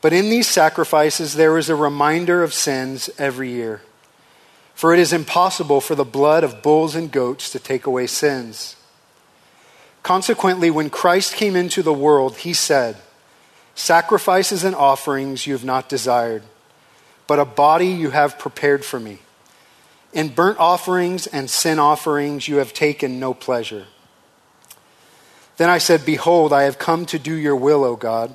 But in these sacrifices, there is a reminder of sins every year. For it is impossible for the blood of bulls and goats to take away sins. Consequently, when Christ came into the world, he said, Sacrifices and offerings you have not desired, but a body you have prepared for me. In burnt offerings and sin offerings you have taken no pleasure. Then I said, Behold, I have come to do your will, O God,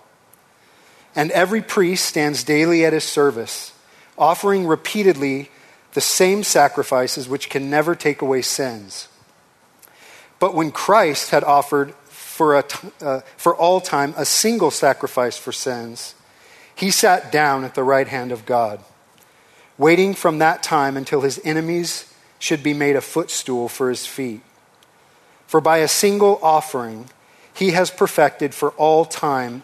And every priest stands daily at his service, offering repeatedly the same sacrifices which can never take away sins. But when Christ had offered for, a, uh, for all time a single sacrifice for sins, he sat down at the right hand of God, waiting from that time until his enemies should be made a footstool for his feet. For by a single offering, he has perfected for all time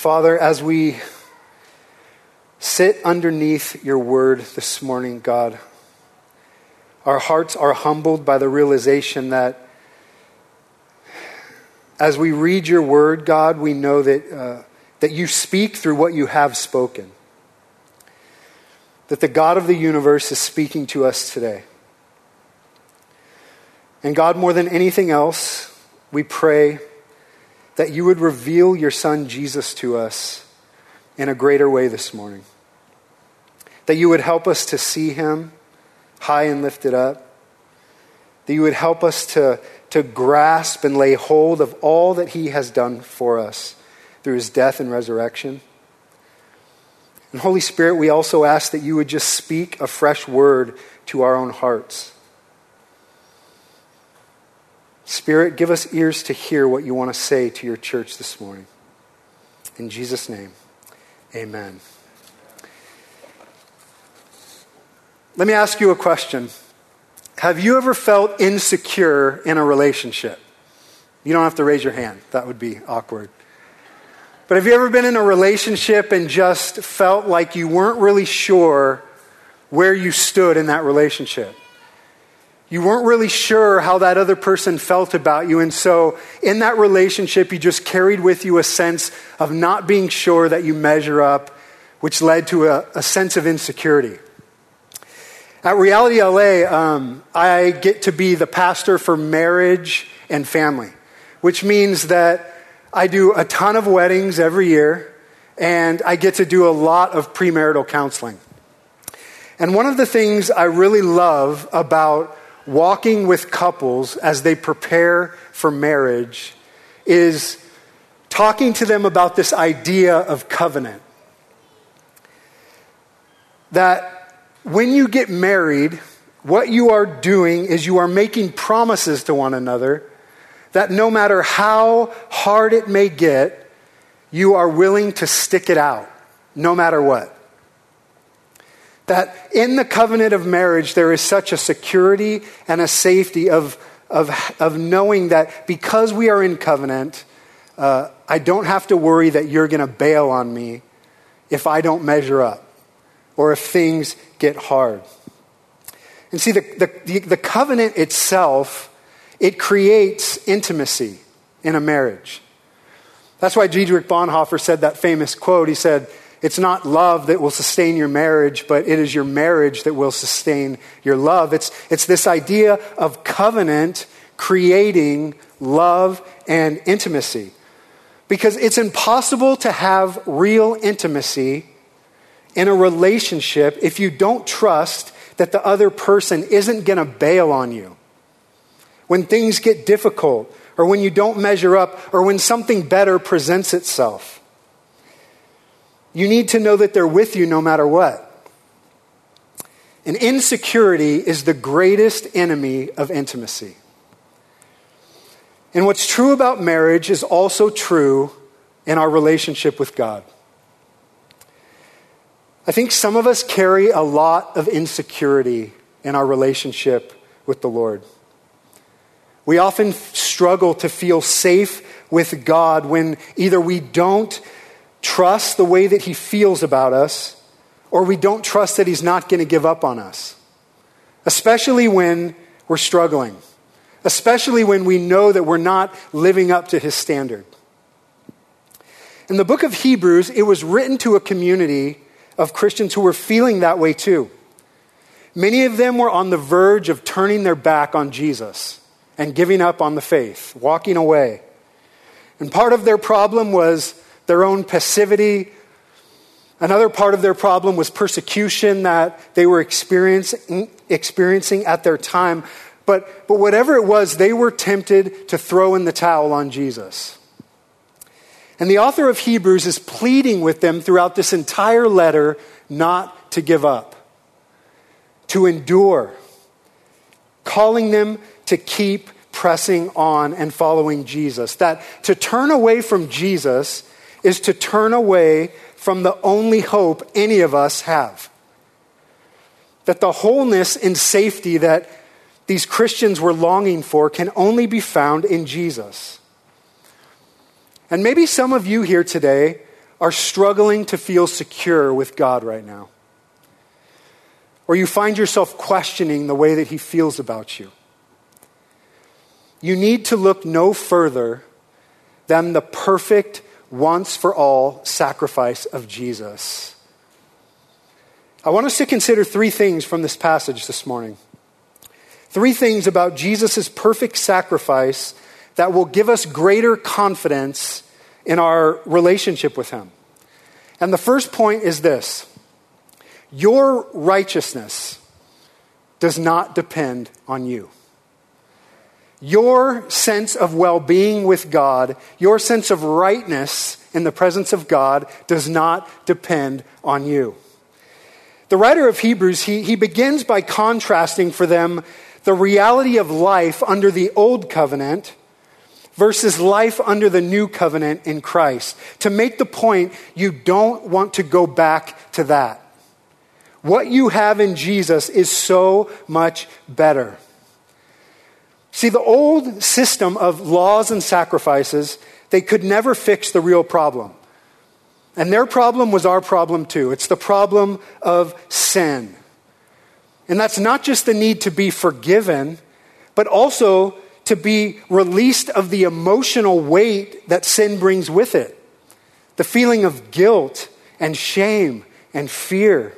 Father, as we sit underneath your word this morning, God, our hearts are humbled by the realization that as we read your word, God, we know that, uh, that you speak through what you have spoken. That the God of the universe is speaking to us today. And God, more than anything else, we pray that you would reveal your Son Jesus to us in a greater way this morning. That you would help us to see him high and lifted up. That you would help us to, to grasp and lay hold of all that he has done for us through his death and resurrection. And Holy Spirit, we also ask that you would just speak a fresh word to our own hearts. Spirit, give us ears to hear what you want to say to your church this morning. In Jesus' name, amen. Let me ask you a question. Have you ever felt insecure in a relationship? You don't have to raise your hand, that would be awkward. But have you ever been in a relationship and just felt like you weren't really sure where you stood in that relationship? You weren't really sure how that other person felt about you. And so, in that relationship, you just carried with you a sense of not being sure that you measure up, which led to a, a sense of insecurity. At Reality LA, um, I get to be the pastor for marriage and family, which means that I do a ton of weddings every year, and I get to do a lot of premarital counseling. And one of the things I really love about walking with couples as they prepare for marriage is talking to them about this idea of covenant. That when you get married, what you are doing is you are making promises to one another that no matter how hard it may get, you are willing to stick it out, no matter what that in the covenant of marriage, there is such a security and a safety of, of, of knowing that because we are in covenant, uh, I don't have to worry that you're going to bail on me if I don't measure up or if things get hard. And see, the, the, the, covenant itself, it creates intimacy in a marriage. That's why Dietrich Bonhoeffer said that famous quote. He said, It's not love that will sustain your marriage, but it is your marriage that will sustain your love. It's, it's this idea of covenant creating love and intimacy. Because it's impossible to have real intimacy in a relationship if you don't trust that the other person isn't going to bail on you. When things get difficult, or when you don't measure up, or when something better presents itself, you need to know that they're with you no matter what. And insecurity is the greatest enemy of intimacy. And what's true about marriage is also true in our relationship with God. I think some of us carry a lot of insecurity in our relationship with the Lord. We often struggle to feel safe with God when either we don't trust the way that He feels about us or we don't trust that He's not going to give up on us, especially when we're struggling especially when we know that we're not living up to his standard. In the book of Hebrews, it was written to a community of Christians who were feeling that way too. Many of them were on the verge of turning their back on Jesus and giving up on the faith, walking away. And part of their problem was their own passivity. Another part of their problem was persecution that they were experiencing, at their time. But, but whatever it was, they were tempted to throw in the towel on Jesus. And the author of Hebrews is pleading with them throughout this entire letter not to give up, to endure, calling them to keep pressing on and following Jesus. That to turn away from Jesus is to turn away from the only hope any of us have. That the wholeness and safety that these Christians were longing for can only be found in Jesus. And maybe some of you here today are struggling to feel secure with God right now. Or you find yourself questioning the way that He feels about you. You need to look no further than the perfect, once for all sacrifice of Jesus. I want us to consider three things from this passage this morning. Three things about Jesus' perfect sacrifice that will give us greater confidence in our relationship with Him. And the first point is this your righteousness does not depend on you. Your sense of well being with God, your sense of rightness in the presence of God, does not depend on you. The writer of Hebrews, he, he begins by contrasting for them the reality of life under the old covenant versus life under the new covenant in Christ. To make the point, you don't want to go back to that. What you have in Jesus is so much better. See, the old system of laws and sacrifices, they could never fix the real problem. And their problem was our problem too. It's the problem of sin. And that's not just the need to be forgiven, but also to be released of the emotional weight that sin brings with it the feeling of guilt and shame and fear.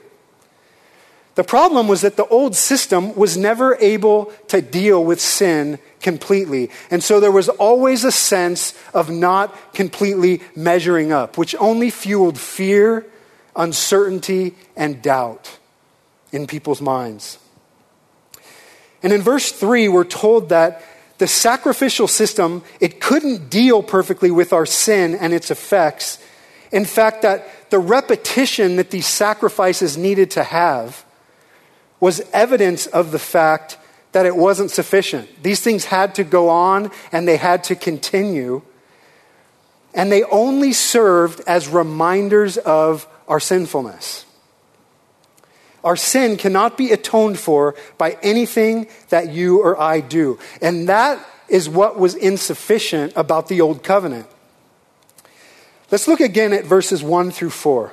The problem was that the old system was never able to deal with sin completely. And so there was always a sense of not completely measuring up, which only fueled fear, uncertainty, and doubt in people's minds. And in verse 3, we're told that the sacrificial system, it couldn't deal perfectly with our sin and its effects. In fact, that the repetition that these sacrifices needed to have was evidence of the fact that it wasn't sufficient. These things had to go on and they had to continue. And they only served as reminders of our sinfulness. Our sin cannot be atoned for by anything that you or I do. And that is what was insufficient about the old covenant. Let's look again at verses 1 through 4.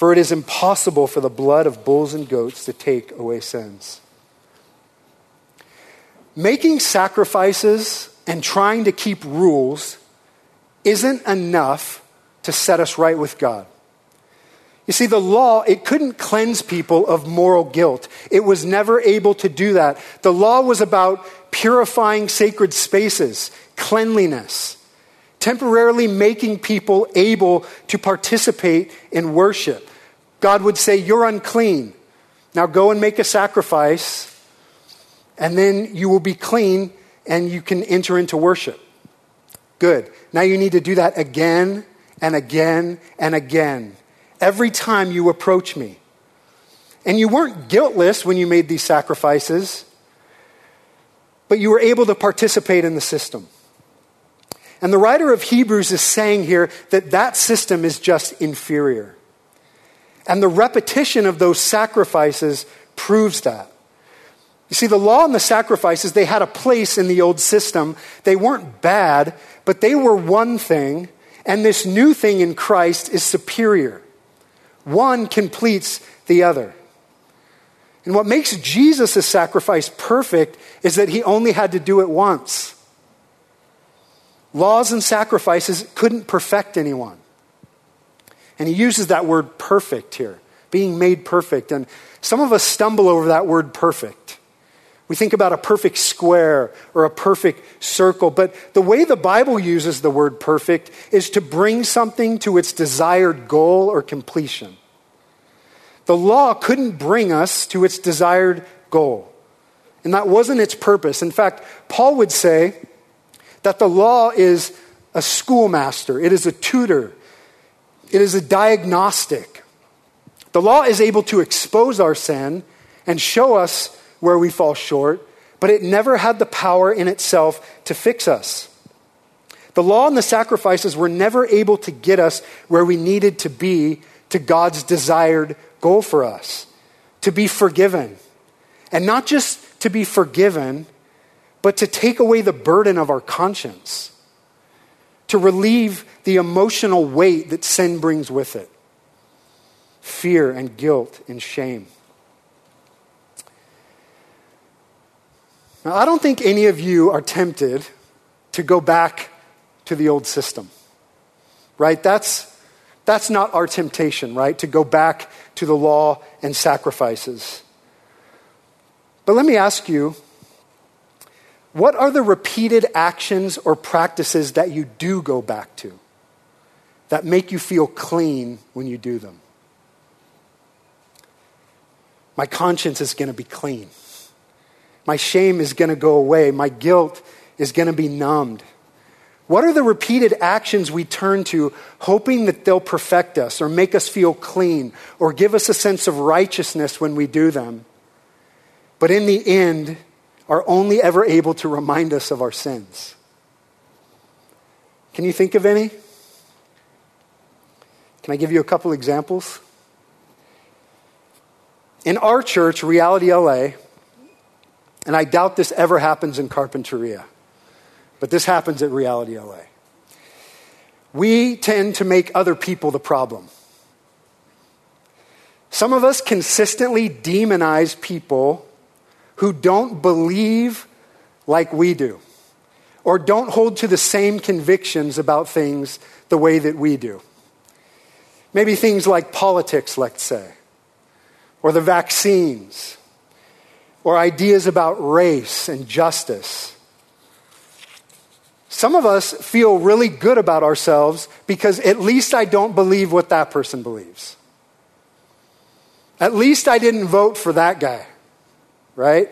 For it is impossible for the blood of bulls and goats to take away sins. Making sacrifices and trying to keep rules isn't enough to set us right with God. You see, the law, it couldn't cleanse people of moral guilt. It was never able to do that. The law was about purifying sacred spaces, cleanliness, temporarily making people able to participate in worship. God would say, You're unclean. Now go and make a sacrifice, and then you will be clean and you can enter into worship. Good. Now you need to do that again and again and again every time you approach me. And you weren't guiltless when you made these sacrifices, but you were able to participate in the system. And the writer of Hebrews is saying here that that system is just inferior. And the repetition of those sacrifices proves that. You see, the law and the sacrifices, they had a place in the old system. They weren't bad, but they were one thing, and this new thing in Christ is superior. One completes the other. And what makes Jesus' sacrifice perfect is that he only had to do it once. Laws and sacrifices couldn't perfect anyone. And he uses that word perfect here, being made perfect. And some of us stumble over that word perfect. We think about a perfect square or a perfect circle, but the way the Bible uses the word perfect is to bring something to its desired goal or completion. The law couldn't bring us to its desired goal, and that wasn't its purpose. In fact, Paul would say that the law is a schoolmaster, it is a tutor, it is a diagnostic. The law is able to expose our sin and show us where we fall short, but it never had the power in itself to fix us. The law and the sacrifices were never able to get us where we needed to be to God's desired goal for us to be forgiven. And not just to be forgiven, but to take away the burden of our conscience, to relieve the emotional weight that sin brings with it fear and guilt and shame. Now, I don't think any of you are tempted to go back to the old system, right? That's, that's not our temptation, right? To go back to the law and sacrifices. But let me ask you what are the repeated actions or practices that you do go back to that make you feel clean when you do them? My conscience is going to be clean. My shame is going to go away. My guilt is going to be numbed. What are the repeated actions we turn to, hoping that they'll perfect us or make us feel clean or give us a sense of righteousness when we do them? But in the end, are only ever able to remind us of our sins. Can you think of any? Can I give you a couple examples? In our church, Reality LA, and I doubt this ever happens in Carpinteria, but this happens at Reality LA. We tend to make other people the problem. Some of us consistently demonize people who don't believe like we do or don't hold to the same convictions about things the way that we do. Maybe things like politics, let's say, or the vaccines, or ideas about race and justice. Some of us feel really good about ourselves because at least I don't believe what that person believes. At least I didn't vote for that guy, right?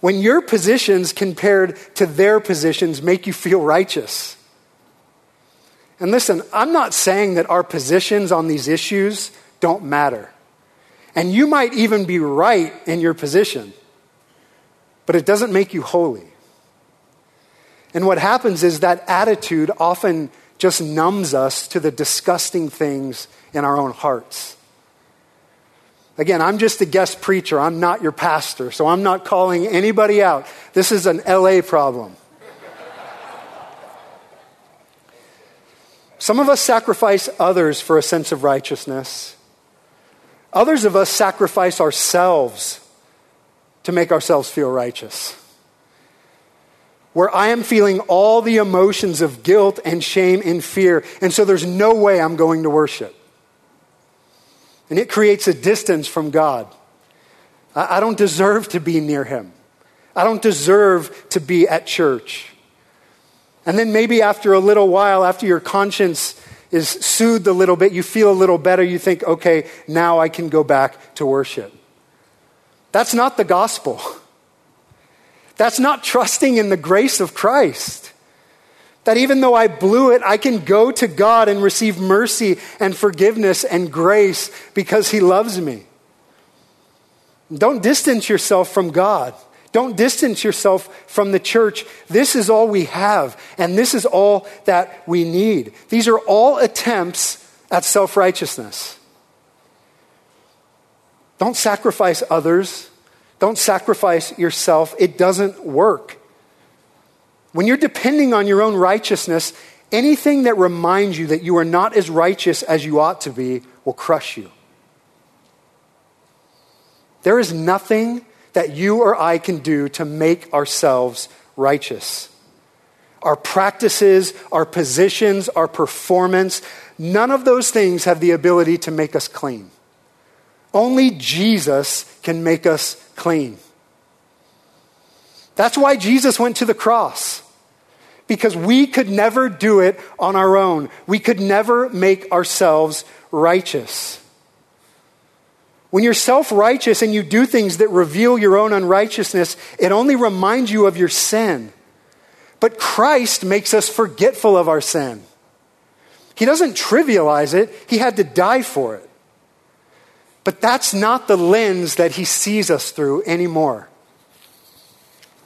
When your positions compared to their positions make you feel righteous. And listen, I'm not saying that our positions on these issues don't matter. And you might even be right in your position, but it doesn't make you holy. And what happens is that attitude often just numbs us to the disgusting things in our own hearts. Again, I'm just a guest preacher. I'm not your pastor, so I'm not calling anybody out. This is an LA problem. Some of us sacrifice others for a sense of righteousness. Others of us sacrifice ourselves to make ourselves feel righteous. Where I am feeling all the emotions of guilt and shame and fear, and so there's no way I'm going to worship. And it creates a distance from God. I don't deserve to be near Him. I don't deserve to be at church. And then maybe after a little while, after your conscience is soothed a little bit, you feel a little better, you think, okay, now I can go back to worship. That's not the gospel. That's not trusting in the grace of Christ. That even though I blew it, I can go to God and receive mercy and forgiveness and grace because He loves me. Don't distance yourself from God. Don't distance yourself from the church. This is all we have, and this is all that we need. These are all attempts at self righteousness. Don't sacrifice others. Don't sacrifice yourself. It doesn't work. When you're depending on your own righteousness, anything that reminds you that you are not as righteous as you ought to be will crush you. There is nothing that you or I can do to make ourselves righteous. Our practices, our positions, our performance, none of those things have the ability to make us clean. Only Jesus can make us clean. That's why Jesus went to the cross. Because we could never do it on our own. We could never make ourselves righteous. When you're self righteous and you do things that reveal your own unrighteousness, it only reminds you of your sin. But Christ makes us forgetful of our sin. He doesn't trivialize it, He had to die for it. But that's not the lens that He sees us through anymore.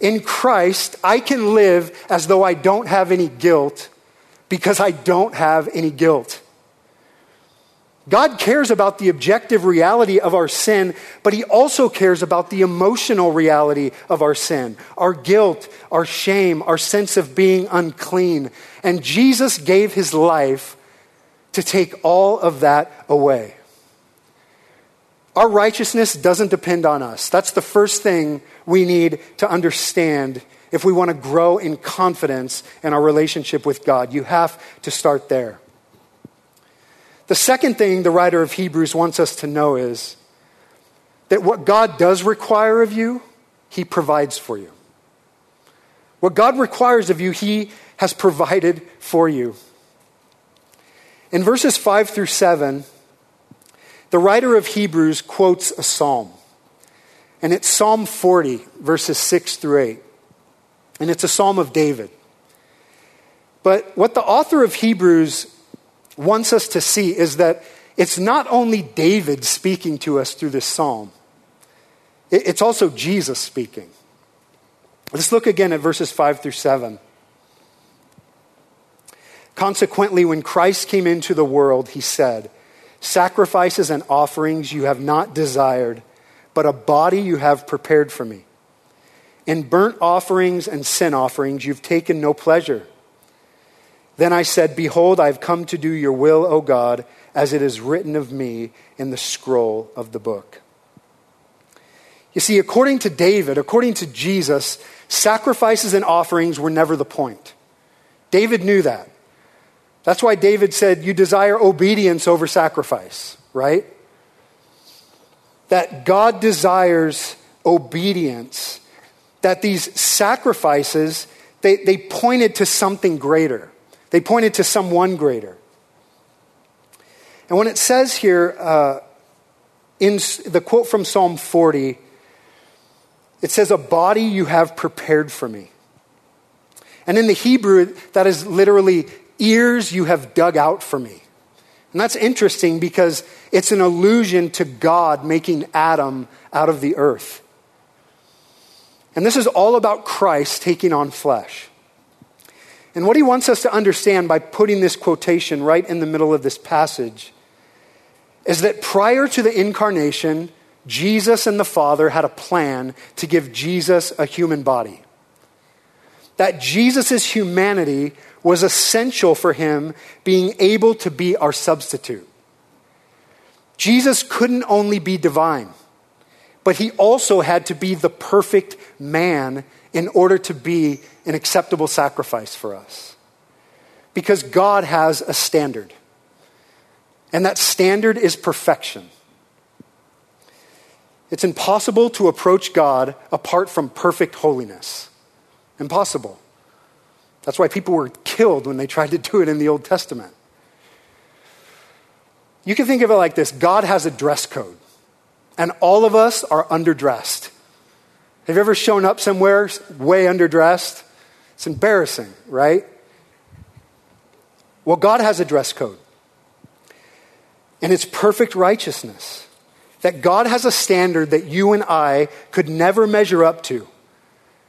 In Christ, I can live as though I don't have any guilt because I don't have any guilt. God cares about the objective reality of our sin, but He also cares about the emotional reality of our sin, our guilt, our shame, our sense of being unclean. And Jesus gave His life to take all of that away. Our righteousness doesn't depend on us. That's the first thing we need to understand if we want to grow in confidence in our relationship with God. You have to start there. The second thing the writer of Hebrews wants us to know is that what God does require of you, He provides for you. What God requires of you, He has provided for you. In verses 5 through 7, the writer of Hebrews quotes a psalm. And it's Psalm 40, verses 6 through 8. And it's a psalm of David. But what the author of Hebrews wants us to see is that it's not only David speaking to us through this psalm, it's also Jesus speaking. Let's look again at verses 5 through 7. Consequently, when Christ came into the world, he said, Sacrifices and offerings you have not desired, but a body you have prepared for me. In burnt offerings and sin offerings you've taken no pleasure. Then I said, Behold, I have come to do your will, O God, as it is written of me in the scroll of the book. You see, according to David, according to Jesus, sacrifices and offerings were never the point. David knew that. That's why David said, You desire obedience over sacrifice, right? That God desires obedience, that these sacrifices, they, they pointed to something greater. They pointed to someone greater. And when it says here, uh, in the quote from Psalm 40, it says, A body you have prepared for me. And in the Hebrew, that is literally ears you have dug out for me. And that's interesting because it's an allusion to God making Adam out of the earth. And this is all about Christ taking on flesh. And what he wants us to understand by putting this quotation right in the middle of this passage is that prior to the incarnation, Jesus and the Father had a plan to give Jesus a human body. That Jesus' humanity was essential for him being able to be our substitute. Jesus couldn't only be divine, but he also had to be the perfect man in order to be an acceptable sacrifice for us. Because God has a standard, and that standard is perfection. It's impossible to approach God apart from perfect holiness. Impossible. That's why people were killed when they tried to do it in the Old Testament. You can think of it like this God has a dress code, and all of us are underdressed. Have you ever shown up somewhere way underdressed? It's embarrassing, right? Well, God has a dress code, and it's perfect righteousness that God has a standard that you and I could never measure up to.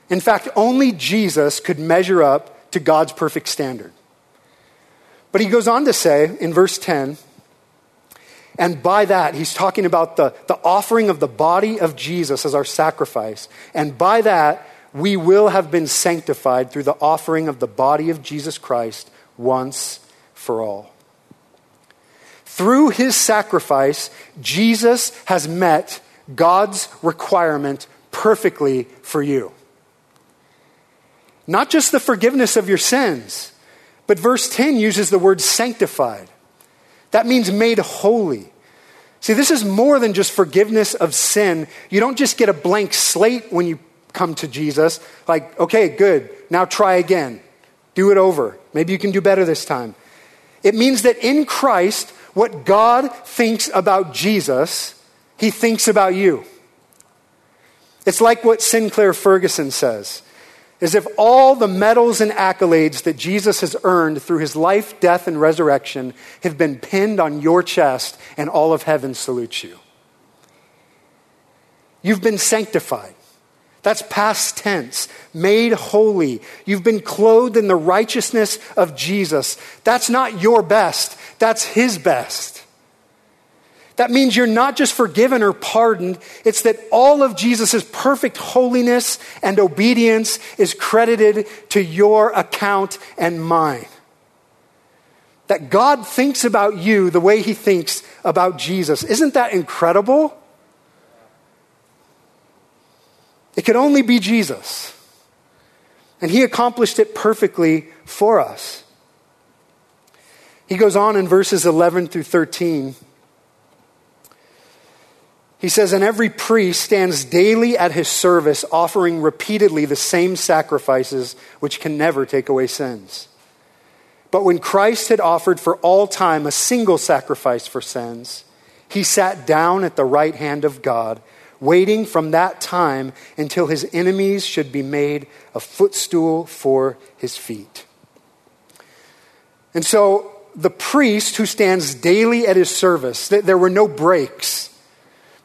In fact, only Jesus could measure up to God's perfect standard. But he goes on to say in verse 10, and by that, he's talking about the, the offering of the body of Jesus as our sacrifice. And by that, we will have been sanctified through the offering of the body of Jesus Christ once for all. Through his sacrifice, Jesus has met God's requirement perfectly for you. Not just the forgiveness of your sins, but verse 10 uses the word sanctified. That means made holy. See, this is more than just forgiveness of sin. You don't just get a blank slate when you come to Jesus, like, okay, good, now try again. Do it over. Maybe you can do better this time. It means that in Christ, what God thinks about Jesus, he thinks about you. It's like what Sinclair Ferguson says is if all the medals and accolades that Jesus has earned through his life, death, and resurrection have been pinned on your chest, and all of heaven salutes you. You've been sanctified. That's past tense, made holy. You've been clothed in the righteousness of Jesus. That's not your best, that's His best. That means you're not just forgiven or pardoned, it's that all of Jesus' perfect holiness and obedience is credited to your account and mine. That God thinks about you the way He thinks about Jesus. Isn't that incredible? It could only be Jesus. And He accomplished it perfectly for us. He goes on in verses 11 through 13. He says, And every priest stands daily at his service, offering repeatedly the same sacrifices which can never take away sins. But when Christ had offered for all time a single sacrifice for sins, he sat down at the right hand of God, waiting from that time until his enemies should be made a footstool for his feet. And so the priest who stands daily at his service, there were no breaks.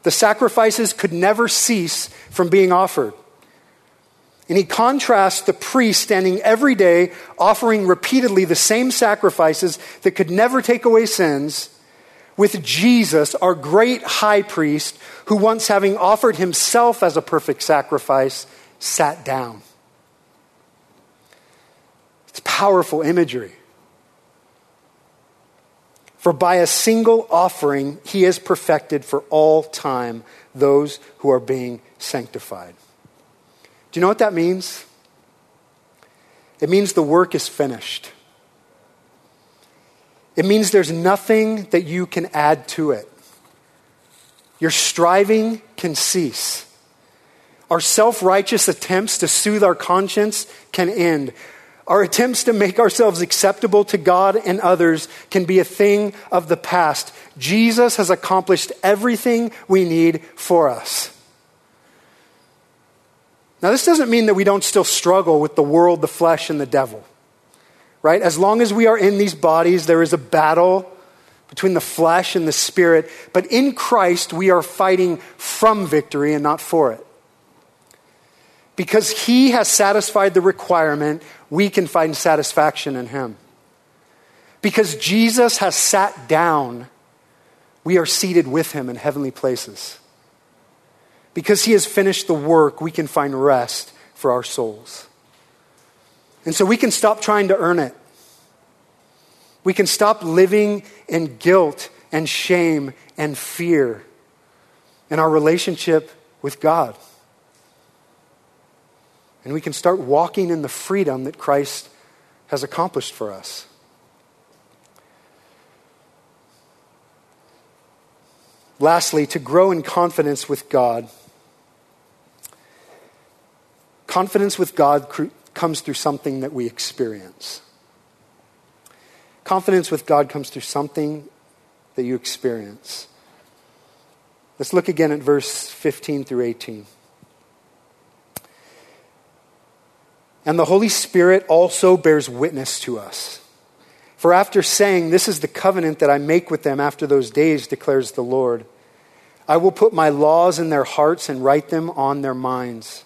The sacrifices could never cease from being offered. And he contrasts the priest standing every day, offering repeatedly the same sacrifices that could never take away sins, with Jesus, our great high priest, who once having offered himself as a perfect sacrifice, sat down. It's powerful imagery. For by a single offering, he has perfected for all time those who are being sanctified. Do you know what that means? It means the work is finished. It means there's nothing that you can add to it. Your striving can cease. Our self righteous attempts to soothe our conscience can end. Our attempts to make ourselves acceptable to God and others can be a thing of the past. Jesus has accomplished everything we need for us. Now, this doesn't mean that we don't still struggle with the world, the flesh, and the devil. Right? As long as we are in these bodies, there is a battle between the flesh and the spirit. But in Christ, we are fighting from victory and not for it. Because he has satisfied the requirement, we can find satisfaction in him. Because Jesus has sat down, we are seated with him in heavenly places. Because he has finished the work, we can find rest for our souls. And so we can stop trying to earn it. We can stop living in guilt and shame and fear in our relationship with God. And we can start walking in the freedom that Christ has accomplished for us. Lastly, to grow in confidence with God. Confidence with God comes through something that we experience. Confidence with God comes through something that you experience. Let's look again at verse 15 through 18. And the Holy Spirit also bears witness to us. For after saying, This is the covenant that I make with them after those days, declares the Lord, I will put my laws in their hearts and write them on their minds.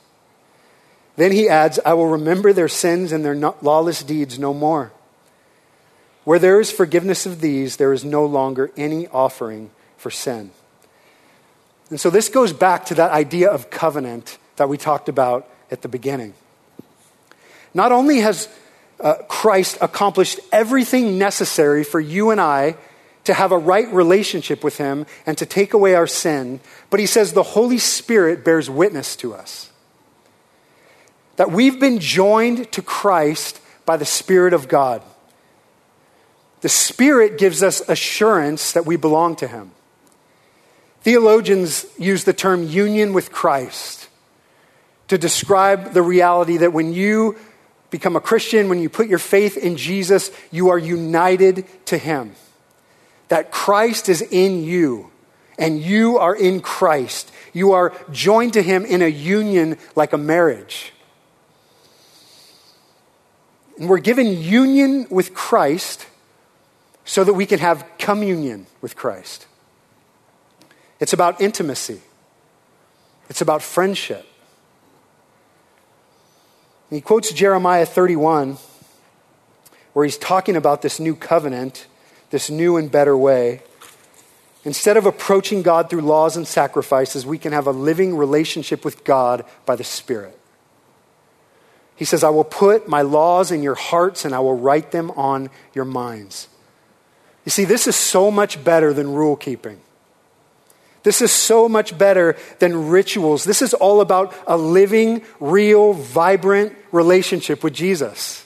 Then he adds, I will remember their sins and their lawless deeds no more. Where there is forgiveness of these, there is no longer any offering for sin. And so this goes back to that idea of covenant that we talked about at the beginning. Not only has uh, Christ accomplished everything necessary for you and I to have a right relationship with Him and to take away our sin, but He says the Holy Spirit bears witness to us. That we've been joined to Christ by the Spirit of God. The Spirit gives us assurance that we belong to Him. Theologians use the term union with Christ to describe the reality that when you become a Christian, when you put your faith in Jesus, you are united to Him. That Christ is in you and you are in Christ. You are joined to Him in a union like a marriage. And we're given union with Christ so that we can have communion with Christ. It's about intimacy, it's about friendship. He quotes Jeremiah 31, where he's talking about this new covenant, this new and better way. Instead of approaching God through laws and sacrifices, we can have a living relationship with God by the Spirit. He says, I will put my laws in your hearts and I will write them on your minds. You see, this is so much better than rule keeping. This is so much better than rituals. This is all about a living, real, vibrant relationship with Jesus.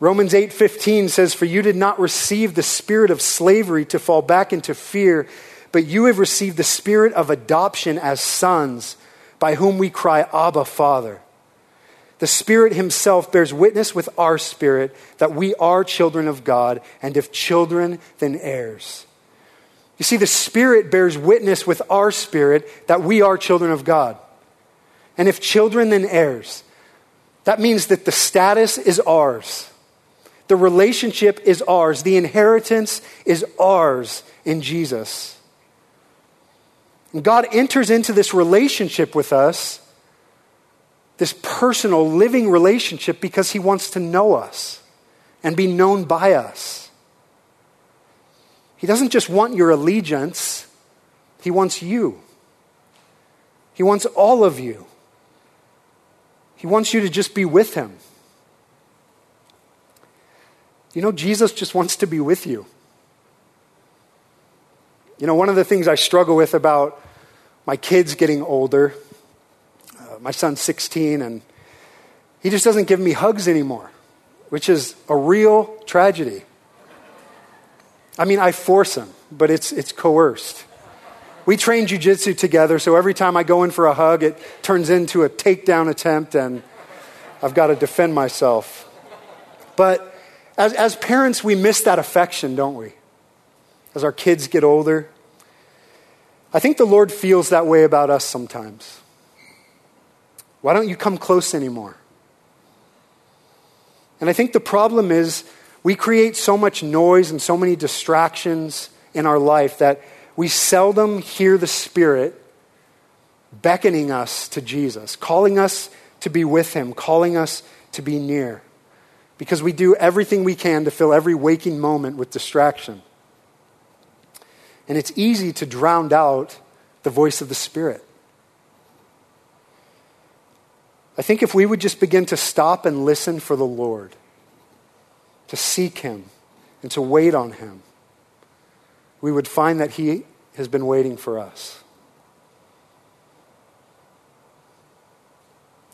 Romans 8:15 says for you did not receive the spirit of slavery to fall back into fear but you have received the spirit of adoption as sons by whom we cry abba father the Spirit Himself bears witness with our spirit that we are children of God, and if children, then heirs. You see, the Spirit bears witness with our spirit that we are children of God. And if children, then heirs. That means that the status is ours, the relationship is ours, the inheritance is ours in Jesus. And God enters into this relationship with us this personal, living relationship because He wants to know us and be known by us. He doesn't just want your allegiance, He wants you. He wants all of you. He wants you to just be with Him. You know, Jesus just wants to be with you. You know, one of the things I struggle with about my kids getting older uh, my son's 16, and he just doesn't give me hugs anymore, which is a real tragedy. I mean, I force him, but it's, it's coerced. We train jujitsu together, so every time I go in for a hug, it turns into a takedown attempt, and I've got to defend myself. But as, as parents, we miss that affection, don't we? As our kids get older. I think the Lord feels that way about us sometimes. Why don't you come close anymore? And I think the problem is we create so much noise and so many distractions in our life that we seldom hear the Spirit beckoning us to Jesus, calling us to be with Him, calling us to be near. Because we do everything we can to fill every waking moment with distraction. And it's easy to drown out the voice of the Spirit. I think if we would just begin to stop and listen for the Lord, to seek Him, and to wait on Him, we would find that He has been waiting for us.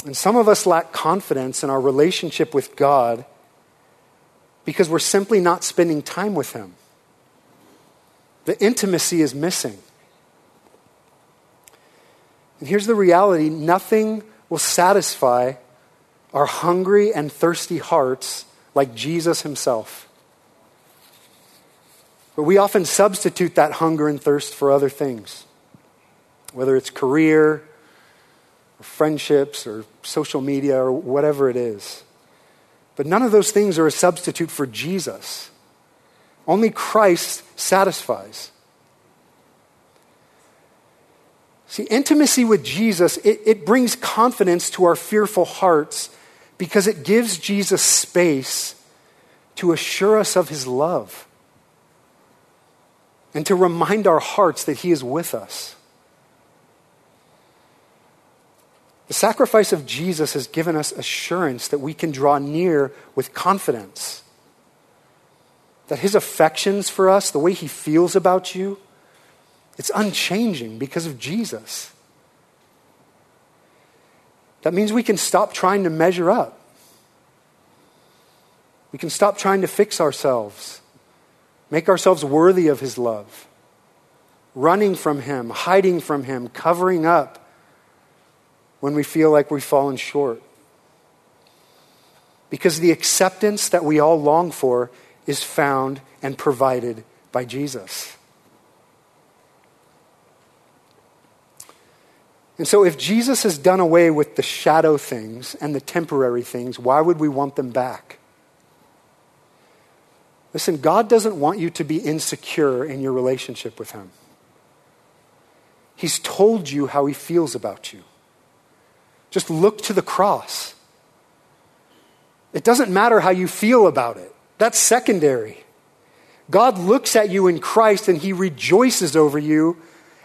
And some of us lack confidence in our relationship with God because we're simply not spending time with Him. The intimacy is missing. And here's the reality nothing will satisfy our hungry and thirsty hearts like Jesus Himself. But we often substitute that hunger and thirst for other things, whether it's career, or friendships, or social media, or whatever it is. But none of those things are a substitute for Jesus. Only Christ satisfies. See, intimacy with Jesus, it, it brings confidence to our fearful hearts because it gives Jesus space to assure us of his love and to remind our hearts that he is with us. The sacrifice of Jesus has given us assurance that we can draw near with confidence. That his affections for us, the way he feels about you, it's unchanging because of Jesus. That means we can stop trying to measure up. We can stop trying to fix ourselves, make ourselves worthy of his love, running from him, hiding from him, covering up when we feel like we've fallen short. Because the acceptance that we all long for is found and provided by Jesus. And so, if Jesus has done away with the shadow things and the temporary things, why would we want them back? Listen, God doesn't want you to be insecure in your relationship with Him. He's told you how He feels about you. Just look to the cross. It doesn't matter how you feel about it, that's secondary. God looks at you in Christ and He rejoices over you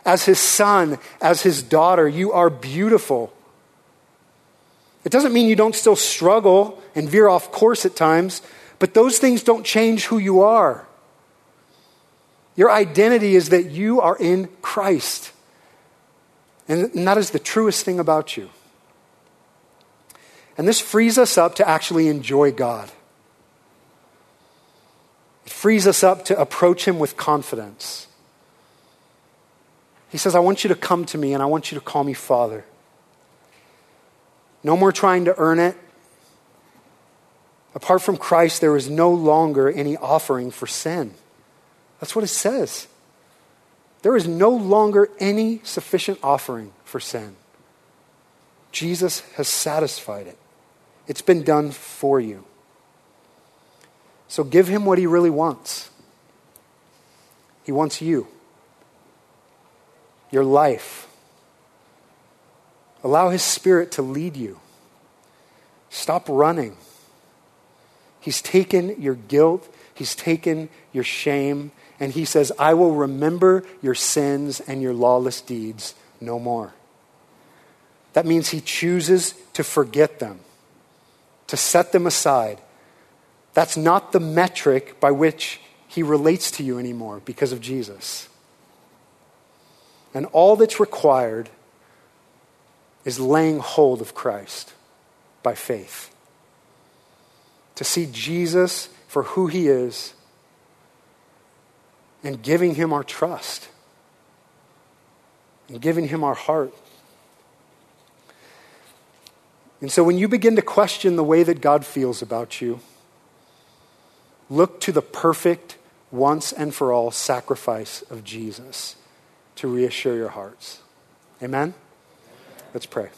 as his son, as his daughter. You are beautiful. It doesn't mean you don't still struggle and veer off course at times, but those things don't change who you are. Your identity is that you are in Christ. And that is the truest thing about you. And this frees us up to actually enjoy God. It frees us up to approach Him with confidence. He says, I want you to come to me and I want you to call me Father. No more trying to earn it. Apart from Christ, there is no longer any offering for sin. That's what it says. There is no longer any sufficient offering for sin. Jesus has satisfied it, it's been done for you. So give him what he really wants. He wants you your life. Allow His Spirit to lead you. Stop running. He's taken your guilt, He's taken your shame, and He says, I will remember your sins and your lawless deeds no more. That means He chooses to forget them, to set them aside. That's not the metric by which He relates to you anymore because of Jesus. And all that's required is laying hold of Christ by faith. To see Jesus for who he is and giving him our trust and giving him our heart. And so when you begin to question the way that God feels about you, look to the perfect, once and for all sacrifice of Jesus to reassure your hearts. Amen? Let's pray.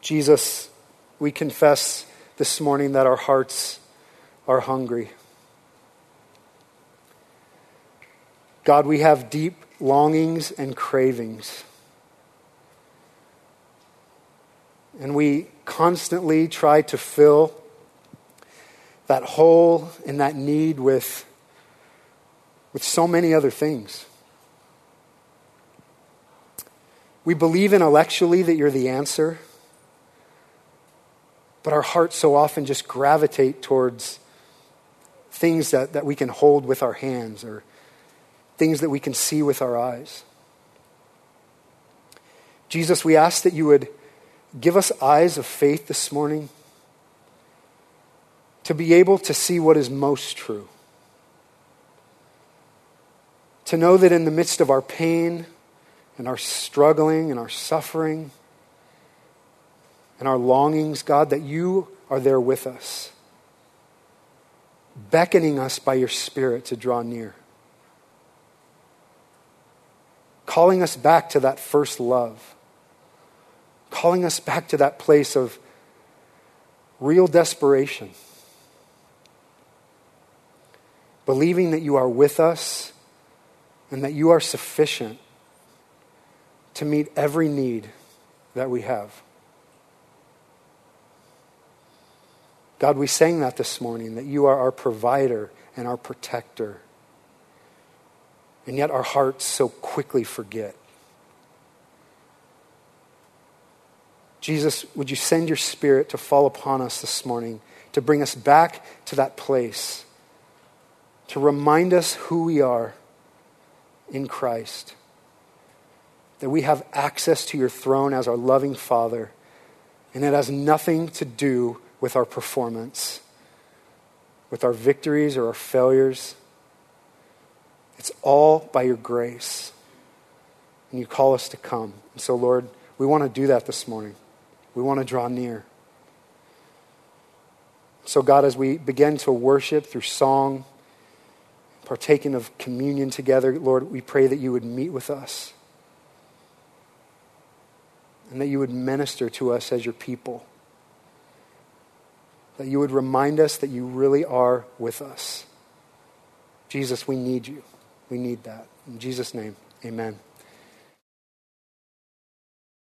Jesus, we confess this morning that our hearts are hungry. God, we have deep longings and cravings. And we constantly try to fill that hole and that need with, with so many other things. We believe intellectually that you're the answer, but our hearts so often just gravitate towards things that, that we can hold with our hands or things that we can see with our eyes. Jesus, we ask that you would give us eyes of faith this morning to be able to see what is most true. To know that in the midst of our pain and our struggling and our suffering and our longings, God, that you are there with us, beckoning us by your Spirit to draw near. calling us back to that first love, calling us back to that place of real desperation, believing that you are with us and that you are sufficient to meet every need that we have. God, we sang that this morning, that you are our provider and our protector. And yet our hearts so quickly forget. Jesus, would you send your spirit to fall upon us this morning, to bring us back to that place, to remind us who we are in Christ, that we have access to your throne as our loving Father, and it has nothing to do with our performance, with our victories or our failures. It's all by your grace. And you call us to come. And so, Lord, we want to do that this morning. We want to draw near. So, God, as we begin to worship through song, partaking of communion together, Lord, we pray that you would meet with us and that you would minister to us as your people. That you would remind us that you really are with us. Jesus, we need you. We need that. In Jesus' name, amen.